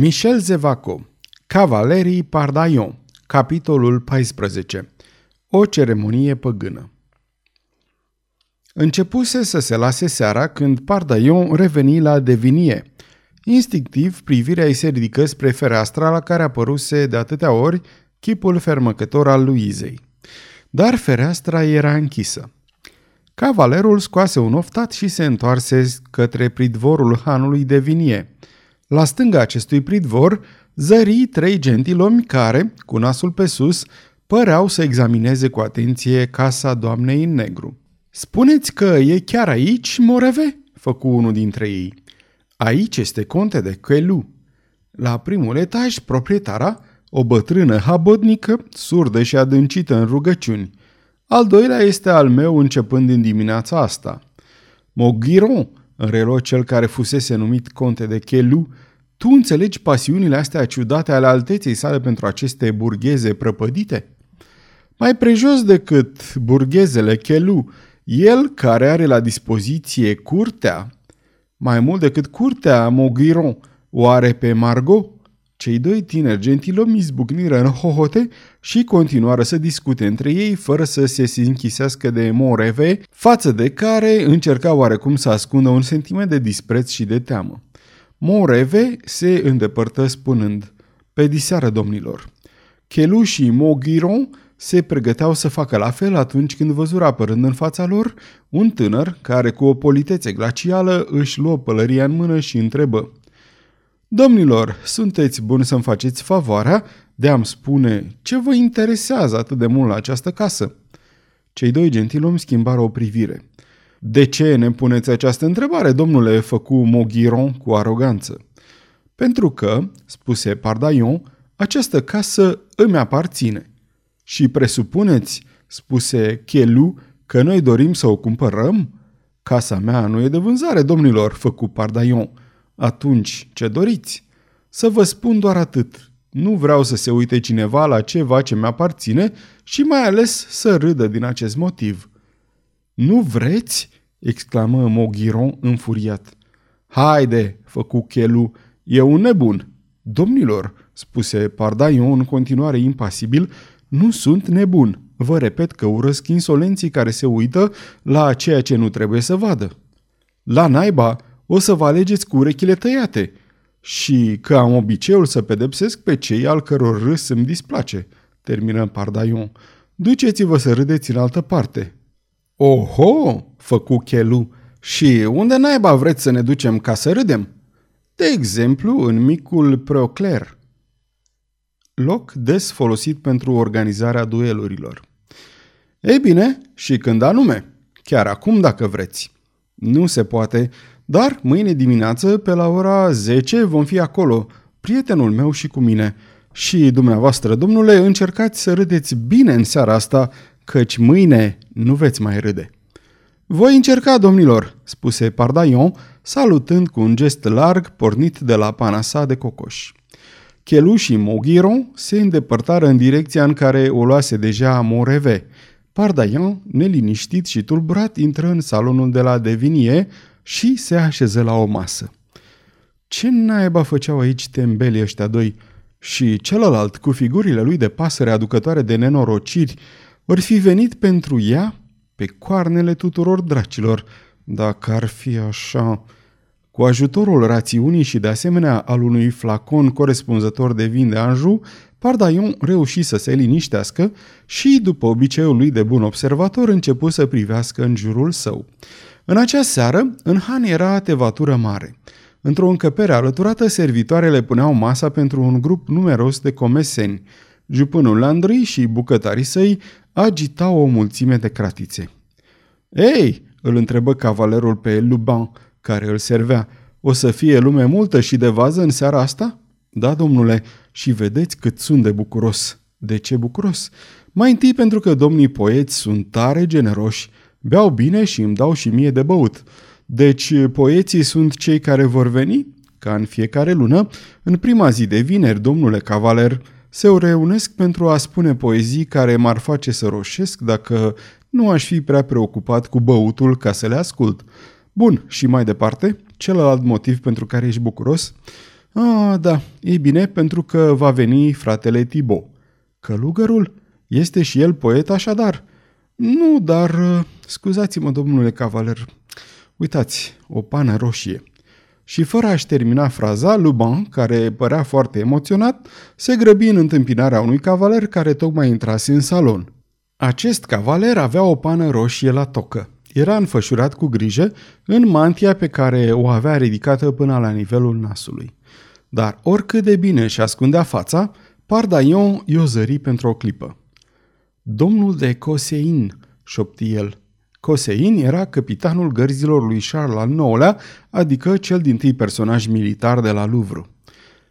Michel Zevaco Cavalerii Pardaion Capitolul 14 O ceremonie păgână Începuse să se lase seara când Pardaion reveni la Devinie. Instinctiv, privirea îi se ridică spre fereastra la care apăruse de atâtea ori chipul fermăcător al Luizei. Dar fereastra era închisă. Cavalerul scoase un oftat și se întoarse către pridvorul hanului de vinie. La stânga acestui pridvor zări trei gentilomi care, cu nasul pe sus, păreau să examineze cu atenție casa doamnei în negru. Spuneți că e chiar aici, Moreve?" făcu unul dintre ei. Aici este conte de Quelu. La primul etaj, proprietara, o bătrână habodnică, surdă și adâncită în rugăciuni. Al doilea este al meu începând din dimineața asta. Mogiron, înrelo cel care fusese numit conte de Chelu, tu înțelegi pasiunile astea ciudate ale alteței sale pentru aceste burgheze prăpădite? Mai prejos decât burghezele Chelu, el care are la dispoziție curtea, mai mult decât curtea Mogiron, o are pe Margot? Cei doi tineri gentilomi izbucniră în hohote și continuară să discute între ei fără să se închisească de moreve, față de care încerca oarecum să ascundă un sentiment de dispreț și de teamă. Moreve se îndepărtă spunând, pe diseară domnilor. Cheluș și Mogiron se pregăteau să facă la fel atunci când văzură apărând în fața lor un tânăr care cu o politețe glacială își luă pălăria în mână și întrebă Domnilor, sunteți buni să-mi faceți favoarea de a-mi spune ce vă interesează atât de mult la această casă? Cei doi gentilomi schimbară o privire. De ce ne puneți această întrebare, domnule, făcu Mogiron cu aroganță? Pentru că, spuse Pardaion, această casă îmi aparține. Și presupuneți, spuse Chelu, că noi dorim să o cumpărăm? Casa mea nu e de vânzare, domnilor, făcu Pardaion. Atunci, ce doriți? Să vă spun doar atât. Nu vreau să se uite cineva la ceva ce mi-aparține și mai ales să râdă din acest motiv. Nu vreți?" exclamă Mogiron înfuriat. Haide, făcu Chelu, e un nebun. Domnilor, spuse Pardaion în continuare impasibil, nu sunt nebun. Vă repet că urăsc insolenții care se uită la ceea ce nu trebuie să vadă. La naiba, o să vă alegeți cu urechile tăiate și că am obiceiul să pedepsesc pe cei al căror râs îmi displace, termină Pardaion. Duceți-vă să râdeți în altă parte. Oho, făcu Chelu, și unde naiba vreți să ne ducem ca să râdem? De exemplu, în micul Procler. Loc des folosit pentru organizarea duelurilor. Ei bine, și când anume? Chiar acum, dacă vreți. Nu se poate, dar mâine dimineață, pe la ora 10, vom fi acolo, prietenul meu și cu mine. Și dumneavoastră, domnule, încercați să râdeți bine în seara asta, căci mâine nu veți mai râde. Voi încerca, domnilor, spuse Pardaion, salutând cu un gest larg pornit de la pana sa de cocoș. Chelu și Mogiron se îndepărtară în direcția în care o luase deja Moreve. Pardaion, neliniștit și tulburat, intră în salonul de la Devinie, și se așeză la o masă. Ce naiba făceau aici tembelii ăștia doi? Și celălalt, cu figurile lui de pasăre aducătoare de nenorociri, ori fi venit pentru ea pe coarnele tuturor dracilor, dacă ar fi așa... Cu ajutorul rațiunii și de asemenea al unui flacon corespunzător de vin de Anjou, Pardaion reuși să se liniștească și, după obiceiul lui de bun observator, începu să privească în jurul său. În acea seară, în Han era tevatură mare. Într-o încăpere alăturată, servitoarele puneau masa pentru un grup numeros de comeseni. Jupânul Landry și bucătarii săi agitau o mulțime de cratițe. Ei!" îl întrebă cavalerul pe Luban, care îl servea. O să fie lume multă și de vază în seara asta?" Da, domnule, și vedeți cât sunt de bucuros." De ce bucuros?" Mai întâi pentru că domnii poeți sunt tare generoși Beau bine și îmi dau și mie de băut. Deci, poeții sunt cei care vor veni? Ca în fiecare lună, în prima zi de vineri, domnule cavaler, se reunesc pentru a spune poezii care m-ar face să roșesc dacă nu aș fi prea preocupat cu băutul ca să le ascult. Bun, și mai departe, celălalt motiv pentru care ești bucuros? Ah, da, e bine, pentru că va veni fratele Tibo. Călugărul? Este și el poet așadar? Nu, dar... uh, Scuzați-mă, domnule cavaler. Uitați, o pană roșie. Și fără a-și termina fraza, Luban, care părea foarte emoționat, se grăbi în întâmpinarea unui cavaler care tocmai intrase în salon. Acest cavaler avea o pană roșie la tocă. Era înfășurat cu grijă în mantia pe care o avea ridicată până la nivelul nasului. Dar oricât de bine și ascundea fața, Pardaion i-o zări pentru o clipă. Domnul de Cosein, șopti el. Cosein era capitanul gărzilor lui Charles al IX-lea, adică cel din tâi personaj militar de la Louvre.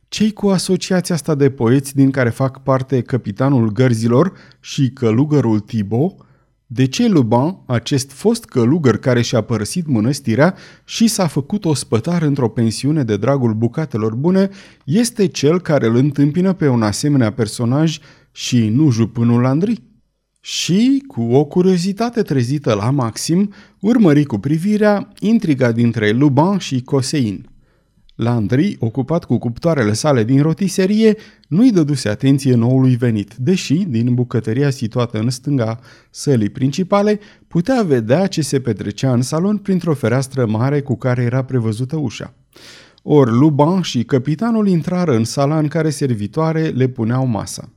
Cei cu asociația asta de poeți din care fac parte capitanul gărzilor și călugărul Thibaut, de ce Luban, acest fost călugăr care și-a părăsit mănăstirea și s-a făcut ospătar într-o pensiune de dragul bucatelor bune, este cel care îl întâmpină pe un asemenea personaj și nu jupânul Landry? Și, cu o curiozitate trezită la maxim, urmări cu privirea intriga dintre Luban și Cosein. Landry, ocupat cu cuptoarele sale din rotiserie, nu-i dăduse atenție noului venit, deși, din bucătăria situată în stânga sălii principale, putea vedea ce se petrecea în salon printr-o fereastră mare cu care era prevăzută ușa. Or Luban și capitanul intrară în sala în care servitoare le puneau masa.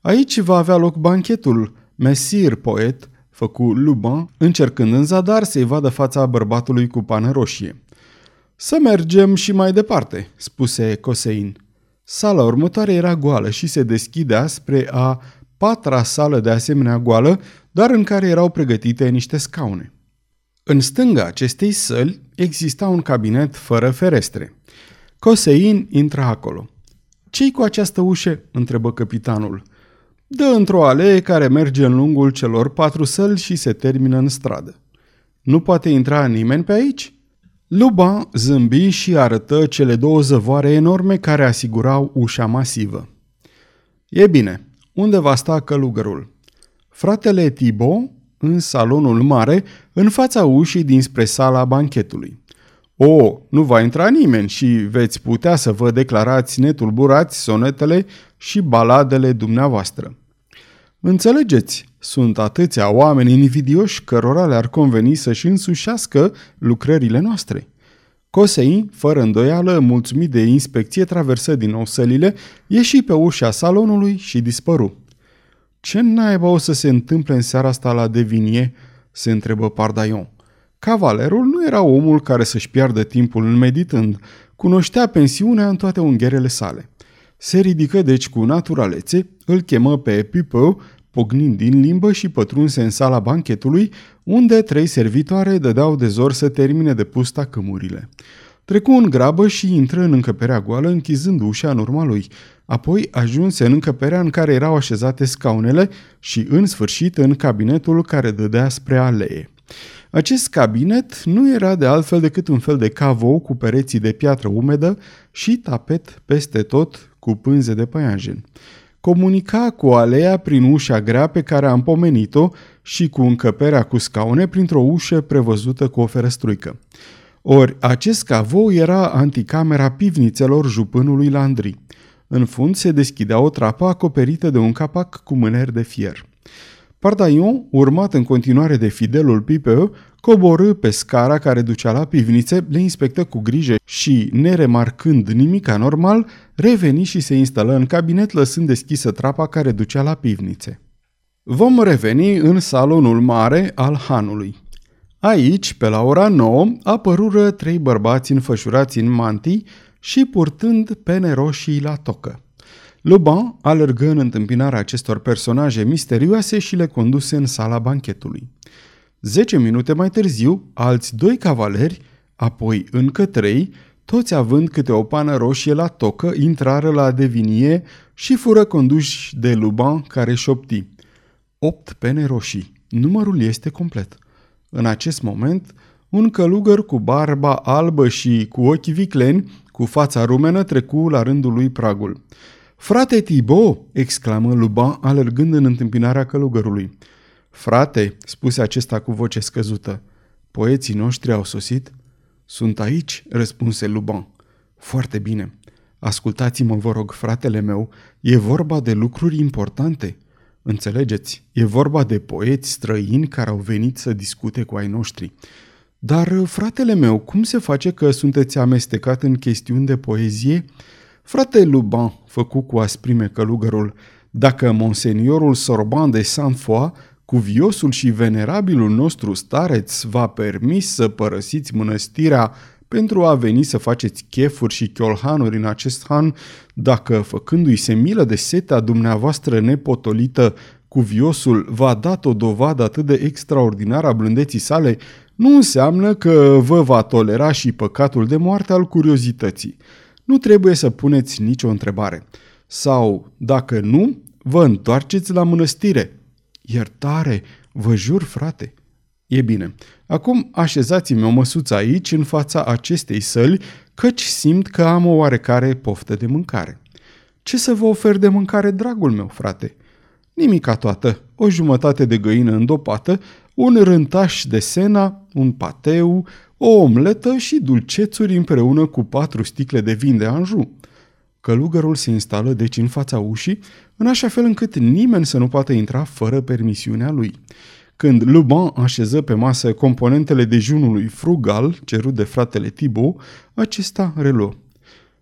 Aici va avea loc banchetul, Mesir poet, făcu Luban, încercând în zadar să-i vadă fața bărbatului cu pană roșie. Să mergem și mai departe, spuse Cosein. Sala următoare era goală și se deschidea spre a patra sală de asemenea goală, dar în care erau pregătite niște scaune. În stânga acestei săli exista un cabinet fără ferestre. Cosein intra acolo. Ce-i cu această ușă?" întrebă capitanul. Dă într-o alee care merge în lungul celor patru săli și se termină în stradă. Nu poate intra nimeni pe aici?" Luba zâmbi și arătă cele două zăvoare enorme care asigurau ușa masivă. E bine, unde va sta călugărul? Fratele Tibo, în salonul mare, în fața ușii dinspre sala banchetului. O, nu va intra nimeni și veți putea să vă declarați netulburați sonetele și baladele dumneavoastră. Înțelegeți, sunt atâția oameni invidioși cărora le-ar conveni să-și însușească lucrările noastre. Cosei, fără îndoială, mulțumit de inspecție, traversă din nou sălile, ieși pe ușa salonului și dispăru. Ce naiba o să se întâmple în seara asta la Devinie?" se întrebă Pardaion. Cavalerul nu era omul care să-și piardă timpul în meditând, cunoștea pensiunea în toate ungherele sale. Se ridică deci cu naturalețe, îl chemă pe Pipeu, pognind din limbă și pătrunse în sala banchetului, unde trei servitoare dădeau de zor să termine de pusta cămurile. Trecu în grabă și intră în încăperea goală, închizând ușa în urma lui. Apoi ajunse în încăperea în care erau așezate scaunele și, în sfârșit, în cabinetul care dădea spre alee. Acest cabinet nu era de altfel decât un fel de cavou cu pereții de piatră umedă și tapet peste tot cu pânze de păianjen. Comunica cu alea prin ușa grea pe care am pomenit-o și cu încăperea cu scaune printr-o ușă prevăzută cu o ferăstruică. Ori acest cavou era anticamera pivnițelor jupânului Landry. În fund se deschidea o trapă acoperită de un capac cu mâneri de fier. Pardaion, urmat în continuare de fidelul Pipeu, coborâ pe scara care ducea la pivnițe, le inspectă cu grijă și, neremarcând nimic anormal, reveni și se instală în cabinet lăsând deschisă trapa care ducea la pivnițe. Vom reveni în salonul mare al hanului. Aici, pe la ora 9, apărură trei bărbați înfășurați în mantii și purtând pene roșii la tocă. Luban alergă în întâmpinarea acestor personaje misterioase și le conduse în sala banchetului. Zece minute mai târziu, alți doi cavaleri, apoi încă trei, toți având câte o pană roșie la tocă, intrară la devinie și fură conduși de Luban care șopti. Opt pene roșii. Numărul este complet. În acest moment, un călugăr cu barba albă și cu ochi vicleni, cu fața rumenă, trecu la rândul lui pragul. Frate Tibo!" exclamă Luban, alergând în întâmpinarea călugărului. Frate, spuse acesta cu voce scăzută, poeții noștri au sosit? Sunt aici, răspunse Luban. Foarte bine. Ascultați-mă, vă rog, fratele meu, e vorba de lucruri importante. Înțelegeți? E vorba de poeți străini care au venit să discute cu ai noștri. Dar, fratele meu, cum se face că sunteți amestecat în chestiuni de poezie? Frate Luban, făcu cu asprime călugărul, dacă monseniorul Sorban de Saint-Foy, cuviosul și venerabilul nostru stareț v-a permis să părăsiți mănăstirea pentru a veni să faceți chefuri și chiolhanuri în acest han, dacă, făcându-i se milă de setea dumneavoastră nepotolită, cuviosul v-a dat o dovadă atât de extraordinară a blândeții sale, nu înseamnă că vă va tolera și păcatul de moarte al curiozității. Nu trebuie să puneți nicio întrebare. Sau, dacă nu, vă întoarceți la mănăstire. Iertare, vă jur, frate. E bine. Acum așezați-mi o măsuță aici, în fața acestei săli, căci simt că am o oarecare poftă de mâncare. Ce să vă ofer de mâncare, dragul meu, frate? Nimica toată, o jumătate de găină îndopată, un rântaș de sena, un pateu, o omletă și dulcețuri împreună cu patru sticle de vin de anju. Călugărul se instală deci în fața ușii, în așa fel încât nimeni să nu poată intra fără permisiunea lui. Când Luban așeză pe masă componentele dejunului frugal cerut de fratele Thibaut, acesta reluă.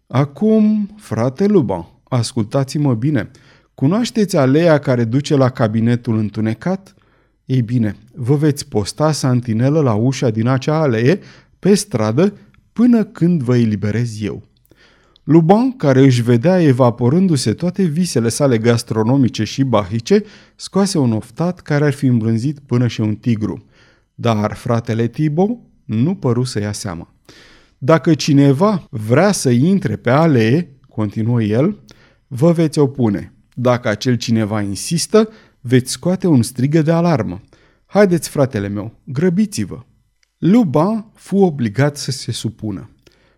Acum, frate Luban, ascultați-mă bine. Cunoașteți aleea care duce la cabinetul întunecat? Ei bine, vă veți posta santinelă la ușa din acea alee, pe stradă, până când vă eliberez eu. Luban, care își vedea evaporându-se toate visele sale gastronomice și bahice, scoase un oftat care ar fi îmblânzit până și un tigru. Dar fratele Tibo nu păru să ia seama. Dacă cineva vrea să intre pe alee, continuă el, vă veți opune. Dacă acel cineva insistă, veți scoate un strigă de alarmă. Haideți, fratele meu, grăbiți-vă. Luban fu obligat să se supună.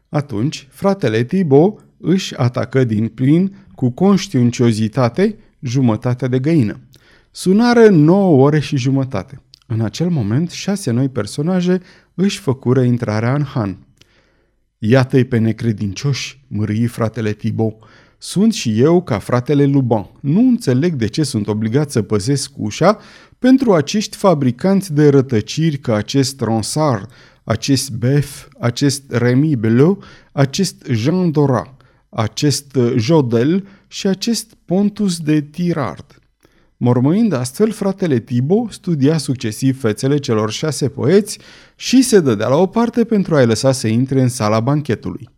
Atunci, fratele Tibo își atacă din plin, cu conștiinciozitate, jumătatea de găină. Sunară 9 ore și jumătate. În acel moment, șase noi personaje își făcură intrarea în Han. Iată-i pe necredincioși, mârâi fratele Tibo. Sunt și eu ca fratele Luban. Nu înțeleg de ce sunt obligat să păzesc ușa pentru acești fabricanți de rătăciri ca acest Ronsard, acest Bef, acest Remy Belot, acest Jean Dora, acest Jodel și acest Pontus de Tirard. Mormăind astfel, fratele Tibo studia succesiv fețele celor șase poeți și se dădea la o parte pentru a-i lăsa să intre în sala banchetului.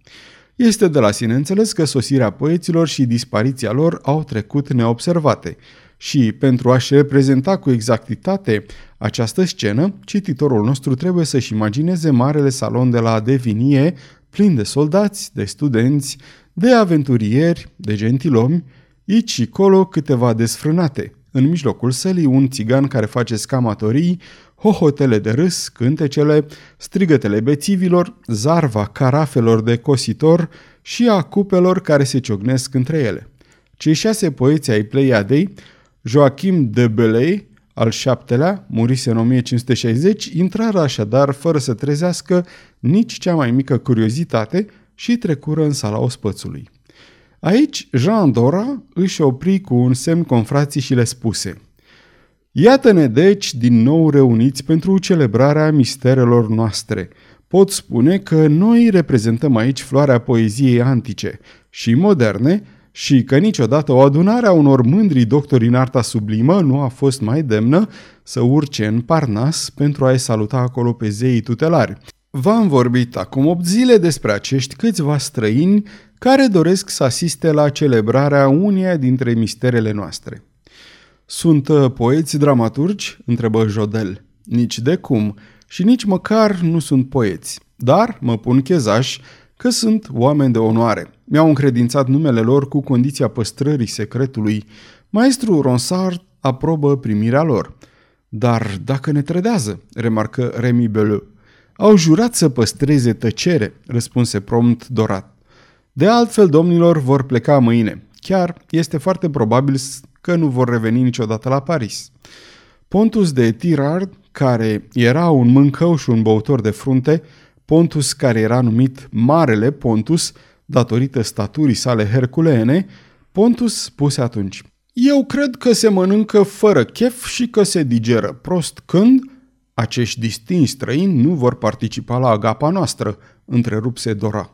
Este de la sine înțeles că sosirea poeților și dispariția lor au trecut neobservate și, pentru a-și reprezenta cu exactitate această scenă, cititorul nostru trebuie să-și imagineze marele salon de la Devinie, plin de soldați, de studenți, de aventurieri, de gentilomi, aici și colo câteva desfrânate. În mijlocul sălii un țigan care face scamatorii, hohotele de râs, cântecele, strigătele bețivilor, zarva carafelor de cositor și a cupelor care se ciognesc între ele. Cei șase poeți ai Pleiadei, Joachim de Belay, al șaptelea, murise în 1560, intrară așadar fără să trezească nici cea mai mică curiozitate și trecură în sala ospățului. Aici, Jean Dora își opri cu un semn confrații și le spuse Iată-ne deci din nou reuniți pentru celebrarea misterelor noastre. Pot spune că noi reprezentăm aici floarea poeziei antice și moderne și că niciodată o adunare a unor mândri doctori în arta sublimă nu a fost mai demnă să urce în Parnas pentru a-i saluta acolo pe zeii tutelari. V-am vorbit acum 8 zile despre acești câțiva străini care doresc să asiste la celebrarea uneia dintre misterele noastre. Sunt uh, poeți dramaturgi? întrebă Jodel. Nici de cum, și nici măcar nu sunt poeți, dar mă pun chezaș că sunt oameni de onoare. Mi-au încredințat numele lor cu condiția păstrării secretului. Maestru Ronsard aprobă primirea lor. Dar dacă ne trădează, remarcă Remy Beleu. Au jurat să păstreze tăcere, răspunse prompt Dorat. De altfel, domnilor, vor pleca mâine. Chiar este foarte probabil că nu vor reveni niciodată la Paris. Pontus de Tirard, care era un mâncău și un băutor de frunte, Pontus care era numit Marele Pontus, datorită staturii sale herculeene, Pontus spuse atunci, Eu cred că se mănâncă fără chef și că se digeră prost când acești distinși străini nu vor participa la agapa noastră, întrerupse Dora.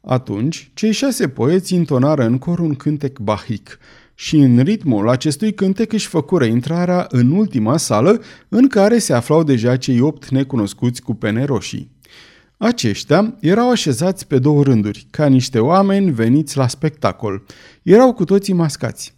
Atunci, cei șase poeți intonară în cor un cântec bahic și în ritmul acestui cântec își făcură intrarea în ultima sală în care se aflau deja cei opt necunoscuți cu pene roșii. Aceștia erau așezați pe două rânduri, ca niște oameni veniți la spectacol. Erau cu toții mascați.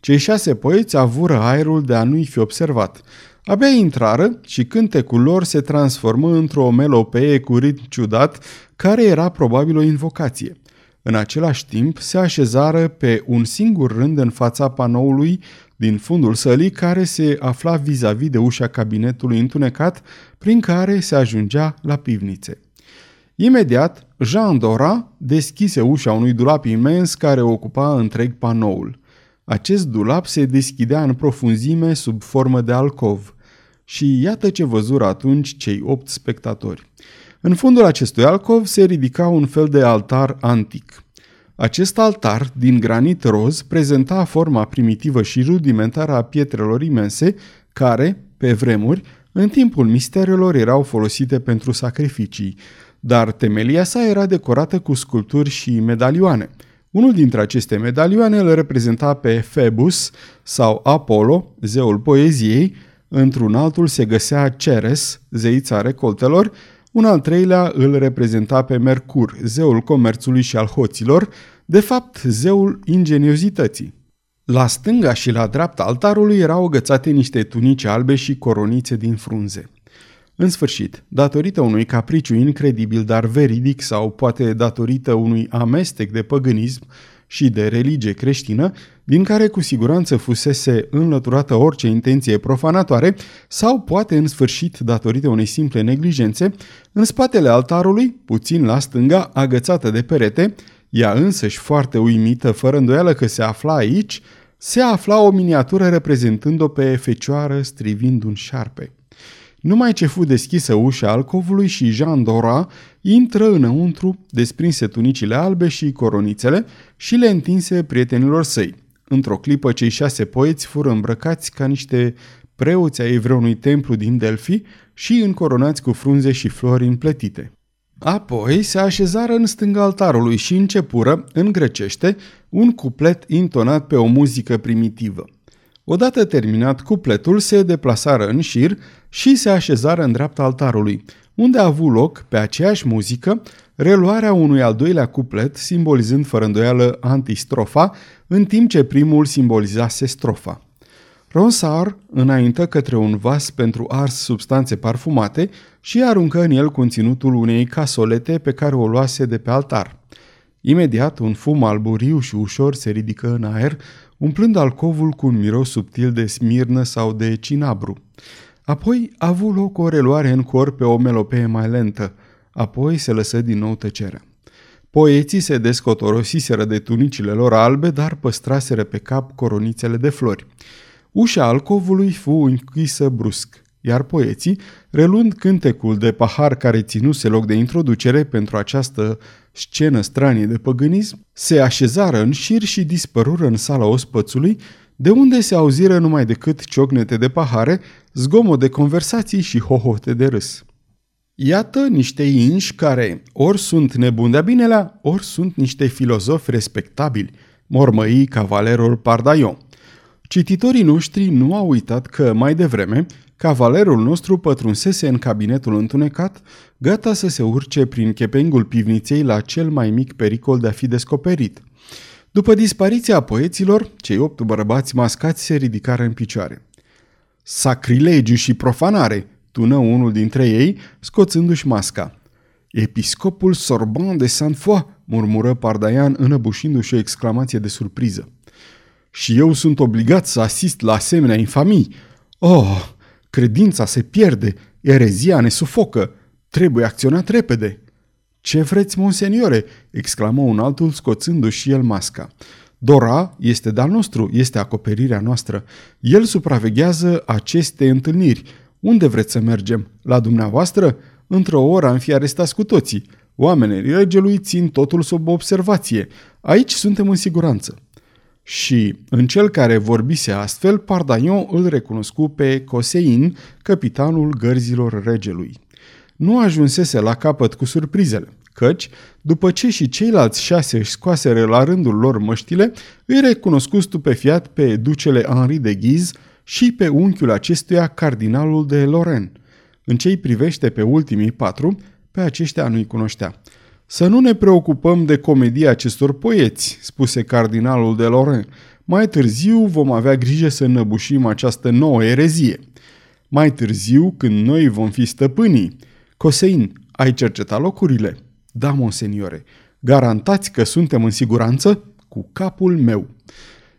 Cei șase poeți avură aerul de a nu-i fi observat. Abia intrară și cântecul lor se transformă într-o melopee cu ritm ciudat, care era probabil o invocație. În același timp, se așezară pe un singur rând în fața panoului din fundul sălii care se afla vis-a-vis de ușa cabinetului întunecat prin care se ajungea la pivnițe. Imediat, Jean Dora deschise ușa unui dulap imens care ocupa întreg panoul. Acest dulap se deschidea în profunzime sub formă de alcov. Și iată ce văzură atunci cei opt spectatori. În fundul acestui alcov se ridica un fel de altar antic. Acest altar, din granit roz, prezenta forma primitivă și rudimentară a pietrelor imense, care, pe vremuri, în timpul misterelor erau folosite pentru sacrificii, dar temelia sa era decorată cu sculpturi și medalioane. Unul dintre aceste medalioane îl reprezenta pe Phoebus sau Apollo, zeul poeziei, într-un altul se găsea Ceres, zeița recoltelor, un al treilea îl reprezenta pe Mercur, zeul comerțului și al hoților, de fapt zeul ingeniozității. La stânga și la dreapta altarului erau agățate niște tunici albe și coronițe din frunze. În sfârșit, datorită unui capriciu incredibil, dar veridic sau poate datorită unui amestec de păgânism și de religie creștină, din care cu siguranță fusese înlăturată orice intenție profanatoare, sau poate în sfârșit datorită unei simple neglijențe, în spatele altarului, puțin la stânga, agățată de perete, ea însăși foarte uimită, fără îndoială că se afla aici, se afla o miniatură reprezentând-o pe fecioară strivind un șarpe. Numai ce fu deschisă ușa alcovului și Jean Dora intră înăuntru, desprinse tunicile albe și coronițele și le întinse prietenilor săi. Într-o clipă, cei șase poeți fură îmbrăcați ca niște preoți ai vreunui templu din Delphi și încoronați cu frunze și flori împletite. Apoi se așezară în stânga altarului și începură, în grecește, un cuplet intonat pe o muzică primitivă. Odată terminat cupletul, se deplasară în șir și se așezară în dreapta altarului, unde a avut loc, pe aceeași muzică, reluarea unui al doilea cuplet, simbolizând fără îndoială antistrofa, în timp ce primul simbolizase strofa. Ronsar înaintă către un vas pentru ars substanțe parfumate și aruncă în el conținutul unei casolete pe care o luase de pe altar. Imediat, un fum alburiu și ușor se ridică în aer, umplând alcovul cu un miros subtil de smirnă sau de cinabru. Apoi a avut loc o reluare în cor pe o melopee mai lentă, apoi se lăsă din nou tăcerea. Poeții se descotorosiseră de tunicile lor albe, dar păstraseră pe cap coronițele de flori. Ușa alcovului fu închisă brusc, iar poeții, reluând cântecul de pahar care ținuse loc de introducere pentru această scenă stranie de păgânism, se așezară în șir și dispărură în sala ospățului, de unde se auziră numai decât ciocnete de pahare, zgomot de conversații și hohote de râs. Iată niște inși care ori sunt nebuni de binelea, ori sunt niște filozofi respectabili, mormăi cavalerul Pardaion. Cititorii noștri nu au uitat că, mai devreme, cavalerul nostru pătrunsese în cabinetul întunecat, gata să se urce prin chepengul pivniței la cel mai mic pericol de a fi descoperit. După dispariția poeților, cei opt bărbați mascați se ridicară în picioare. Sacrilegiu și profanare, tună unul dintre ei, scoțându-și masca. Episcopul Sorbon de Saint-Foy, murmură Pardaian înăbușindu-și o exclamație de surpriză. Și eu sunt obligat să asist la asemenea infamii. Oh, credința se pierde, erezia ne sufocă, trebuie acționat repede. Ce vreți, monseniore?" exclamă un altul scoțându-și el masca. Dora este de-al nostru, este acoperirea noastră. El supraveghează aceste întâlniri. Unde vreți să mergem? La dumneavoastră? Într-o oră am fi arestați cu toții. Oamenii regelui țin totul sub observație. Aici suntem în siguranță. Și în cel care vorbise astfel, Pardaion îl recunoscu pe Cosein, capitanul gărzilor regelui. Nu ajunsese la capăt cu surprizele, căci, după ce și ceilalți șase își scoaseră la rândul lor măștile, îi recunoscu stupefiat pe ducele Henri de Ghiz și pe unchiul acestuia, cardinalul de Lorraine. În ce privește pe ultimii patru, pe aceștia nu-i cunoștea. Să nu ne preocupăm de comedia acestor poeți, spuse cardinalul de Lorraine. Mai târziu vom avea grijă să năbușim această nouă erezie. Mai târziu, când noi vom fi stăpânii. Cosein, ai cercetat locurile? Da, monseniore. Garantați că suntem în siguranță? Cu capul meu.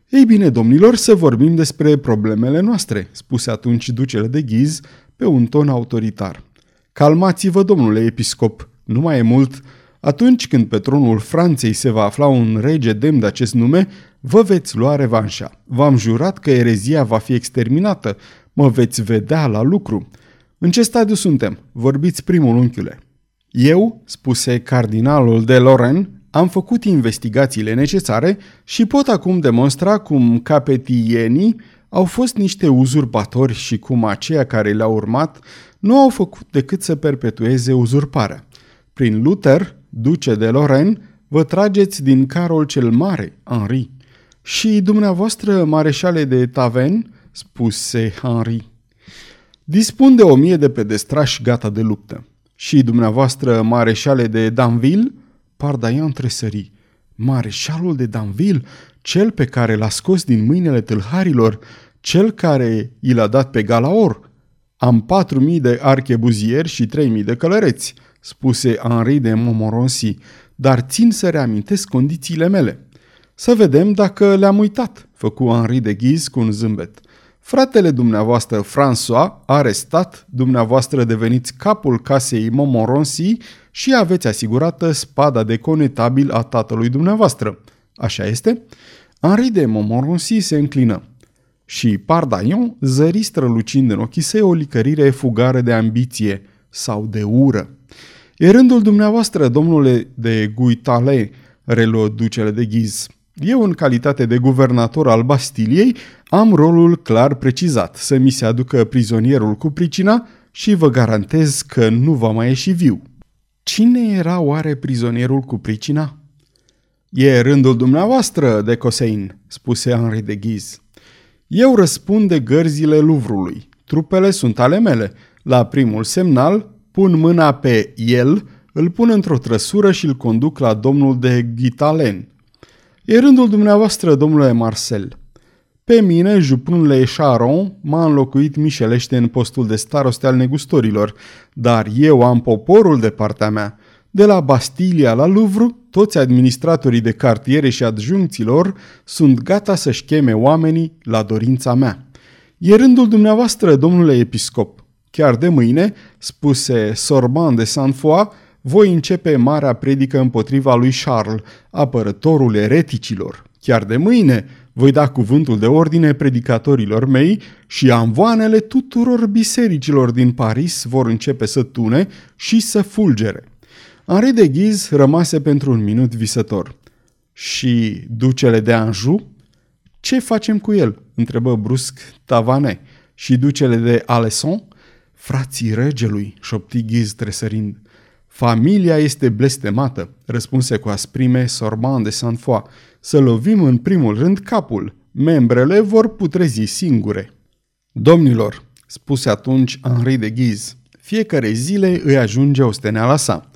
Ei bine, domnilor, să vorbim despre problemele noastre, spuse atunci ducele de ghiz pe un ton autoritar. Calmați-vă, domnule episcop, nu mai e mult. Atunci când pe tronul Franței se va afla un rege demn de acest nume, vă veți lua revanșa. V-am jurat că erezia va fi exterminată. Mă veți vedea la lucru. În ce stadiu suntem? Vorbiți primul, unchiule. Eu, spuse cardinalul de Lorraine, am făcut investigațiile necesare și pot acum demonstra cum capetienii au fost niște uzurpatori și cum aceia care le-au urmat nu au făcut decât să perpetueze uzurparea. Prin Luther, duce de Lorraine, vă trageți din Carol cel Mare, Henri. Și dumneavoastră, mareșale de Taven, spuse Henri. Dispun de o mie de pedestrași gata de luptă. Și dumneavoastră, mareșale de Danville, Pardaian tresări. Mareșalul de Danville, cel pe care l-a scos din mâinile tâlharilor, cel care i l-a dat pe Galaor. Am patru mii de archebuzieri și trei mii de călăreți, spuse Henri de Montmorency, dar țin să reamintesc condițiile mele. Să vedem dacă le-am uitat, făcu Henri de Ghiz cu un zâmbet. Fratele dumneavoastră François, arestat, dumneavoastră deveniți capul casei Montmorency și aveți asigurată spada de conetabil a tatălui dumneavoastră. Așa este? Henri de Montmorency se înclină. Și Pardaion zări strălucind în ochii săi o licărire fugară de ambiție sau de ură. E rândul dumneavoastră, domnule de Guitale, reluă ducele de ghiz. Eu, în calitate de guvernator al Bastiliei, am rolul clar precizat, să mi se aducă prizonierul cu pricina și vă garantez că nu va mai ieși viu. Cine era oare prizonierul cu pricina? E rândul dumneavoastră, de Cosein, spuse Henri de Ghiz. Eu răspund de gărzile Luvrului. Trupele sunt ale mele. La primul semnal, pun mâna pe el, îl pun într-o trăsură și îl conduc la domnul de Ghitalen. E rândul dumneavoastră, domnule Marcel. Pe mine, Jupun Le Charon m-a înlocuit mișelește în postul de staroste al negustorilor, dar eu am poporul de partea mea. De la Bastilia la Louvre, toți administratorii de cartiere și adjuncților sunt gata să-și cheme oamenii la dorința mea. E rândul dumneavoastră, domnule episcop. Chiar de mâine, spuse Sorban de Saint-Foy, voi începe marea predică împotriva lui Charles, apărătorul ereticilor. Chiar de mâine voi da cuvântul de ordine predicatorilor mei și amvoanele tuturor bisericilor din Paris vor începe să tune și să fulgere. Henri de Ghiz rămase pentru un minut visător. Și ducele de Anjou? Ce facem cu el? întrebă brusc Tavane. Și ducele de Alesson? Frații regelui, șopti Ghiz tresărind. Familia este blestemată, răspunse cu asprime Sorban de Saint-Foy. Să lovim în primul rând capul. Membrele vor putrezi singure. Domnilor, spuse atunci Henri de Ghiz, fiecare zile îi ajunge osteneala sa.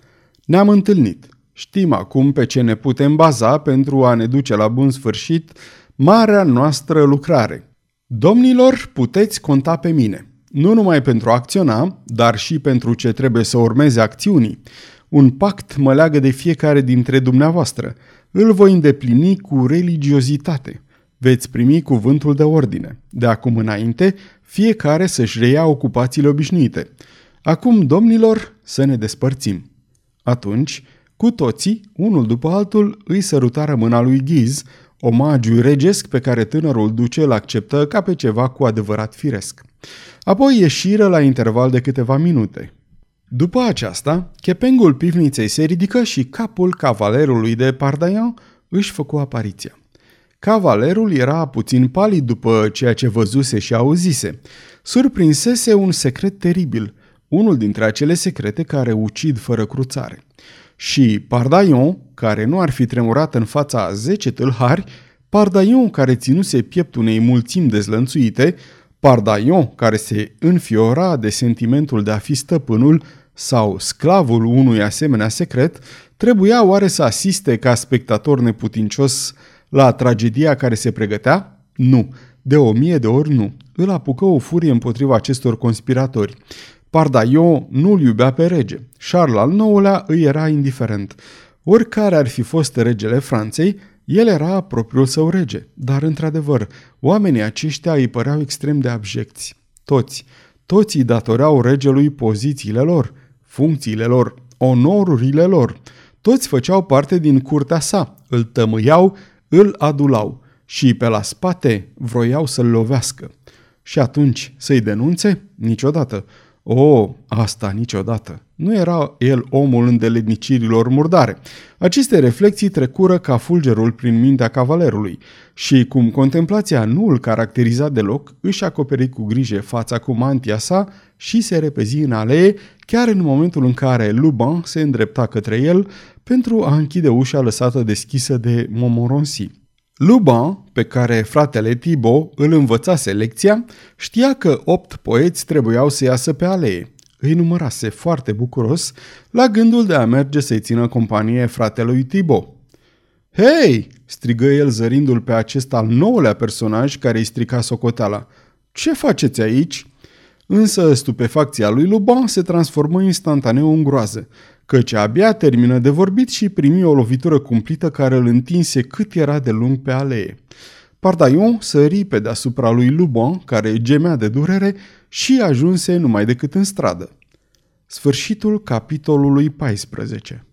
Ne-am întâlnit. Știm acum pe ce ne putem baza pentru a ne duce la bun sfârșit marea noastră lucrare. Domnilor, puteți conta pe mine nu numai pentru a acționa, dar și pentru ce trebuie să urmeze acțiunii. Un pact mă leagă de fiecare dintre dumneavoastră. Îl voi îndeplini cu religiozitate. Veți primi cuvântul de ordine. De acum înainte, fiecare să-și reia ocupațiile obișnuite. Acum, domnilor, să ne despărțim. Atunci, cu toții, unul după altul, îi sărutară mâna lui Ghiz, omagiu regesc pe care tânărul duce îl acceptă ca pe ceva cu adevărat firesc. Apoi ieșiră la interval de câteva minute. După aceasta, chepengul pivniței se ridică și capul cavalerului de Pardaian își făcu apariția. Cavalerul era puțin palid după ceea ce văzuse și auzise. Surprinsese un secret teribil, unul dintre acele secrete care ucid fără cruțare. Și Pardaion, care nu ar fi tremurat în fața a zece tâlhari, Pardaion care ținuse piept unei mulțimi dezlănțuite, Pardaion care se înfiora de sentimentul de a fi stăpânul sau sclavul unui asemenea secret, trebuia oare să asiste ca spectator neputincios la tragedia care se pregătea? Nu, de o mie de ori nu. Îl apucă o furie împotriva acestor conspiratori. Pardaion nu-l iubea pe rege. Charles al IX-lea îi era indiferent. Oricare ar fi fost regele Franței, el era propriul său rege, dar într-adevăr, oamenii aceștia îi păreau extrem de abjecți. Toți, toți îi datoreau regelui pozițiile lor, funcțiile lor, onorurile lor. Toți făceau parte din curtea sa, îl tămâiau, îl adulau și pe la spate vroiau să-l lovească. Și atunci să-i denunțe? Niciodată. O, asta niciodată. Nu era el omul îndeletnicirilor murdare. Aceste reflexii trecură ca fulgerul prin mintea cavalerului și, cum contemplația nu îl caracteriza deloc, își acoperi cu grijă fața cu mantia sa și se repezi în alee, chiar în momentul în care Luban se îndrepta către el pentru a închide ușa lăsată deschisă de Momoronsi. Luban, pe care fratele Thibaut îl învățase lecția, știa că opt poeți trebuiau să iasă pe alee. Îi numărase foarte bucuros la gândul de a merge să-i țină companie fratelui Thibaut. Hei!" strigă el zărindu-l pe acest al nouălea personaj care îi strica socoteala. Ce faceți aici?" Însă stupefacția lui Luban se transformă instantaneu în groază căci abia termină de vorbit și primi o lovitură cumplită care îl întinse cât era de lung pe alee. Pardaion sări pe deasupra lui Luban, care gemea de durere, și ajunse numai decât în stradă. Sfârșitul capitolului 14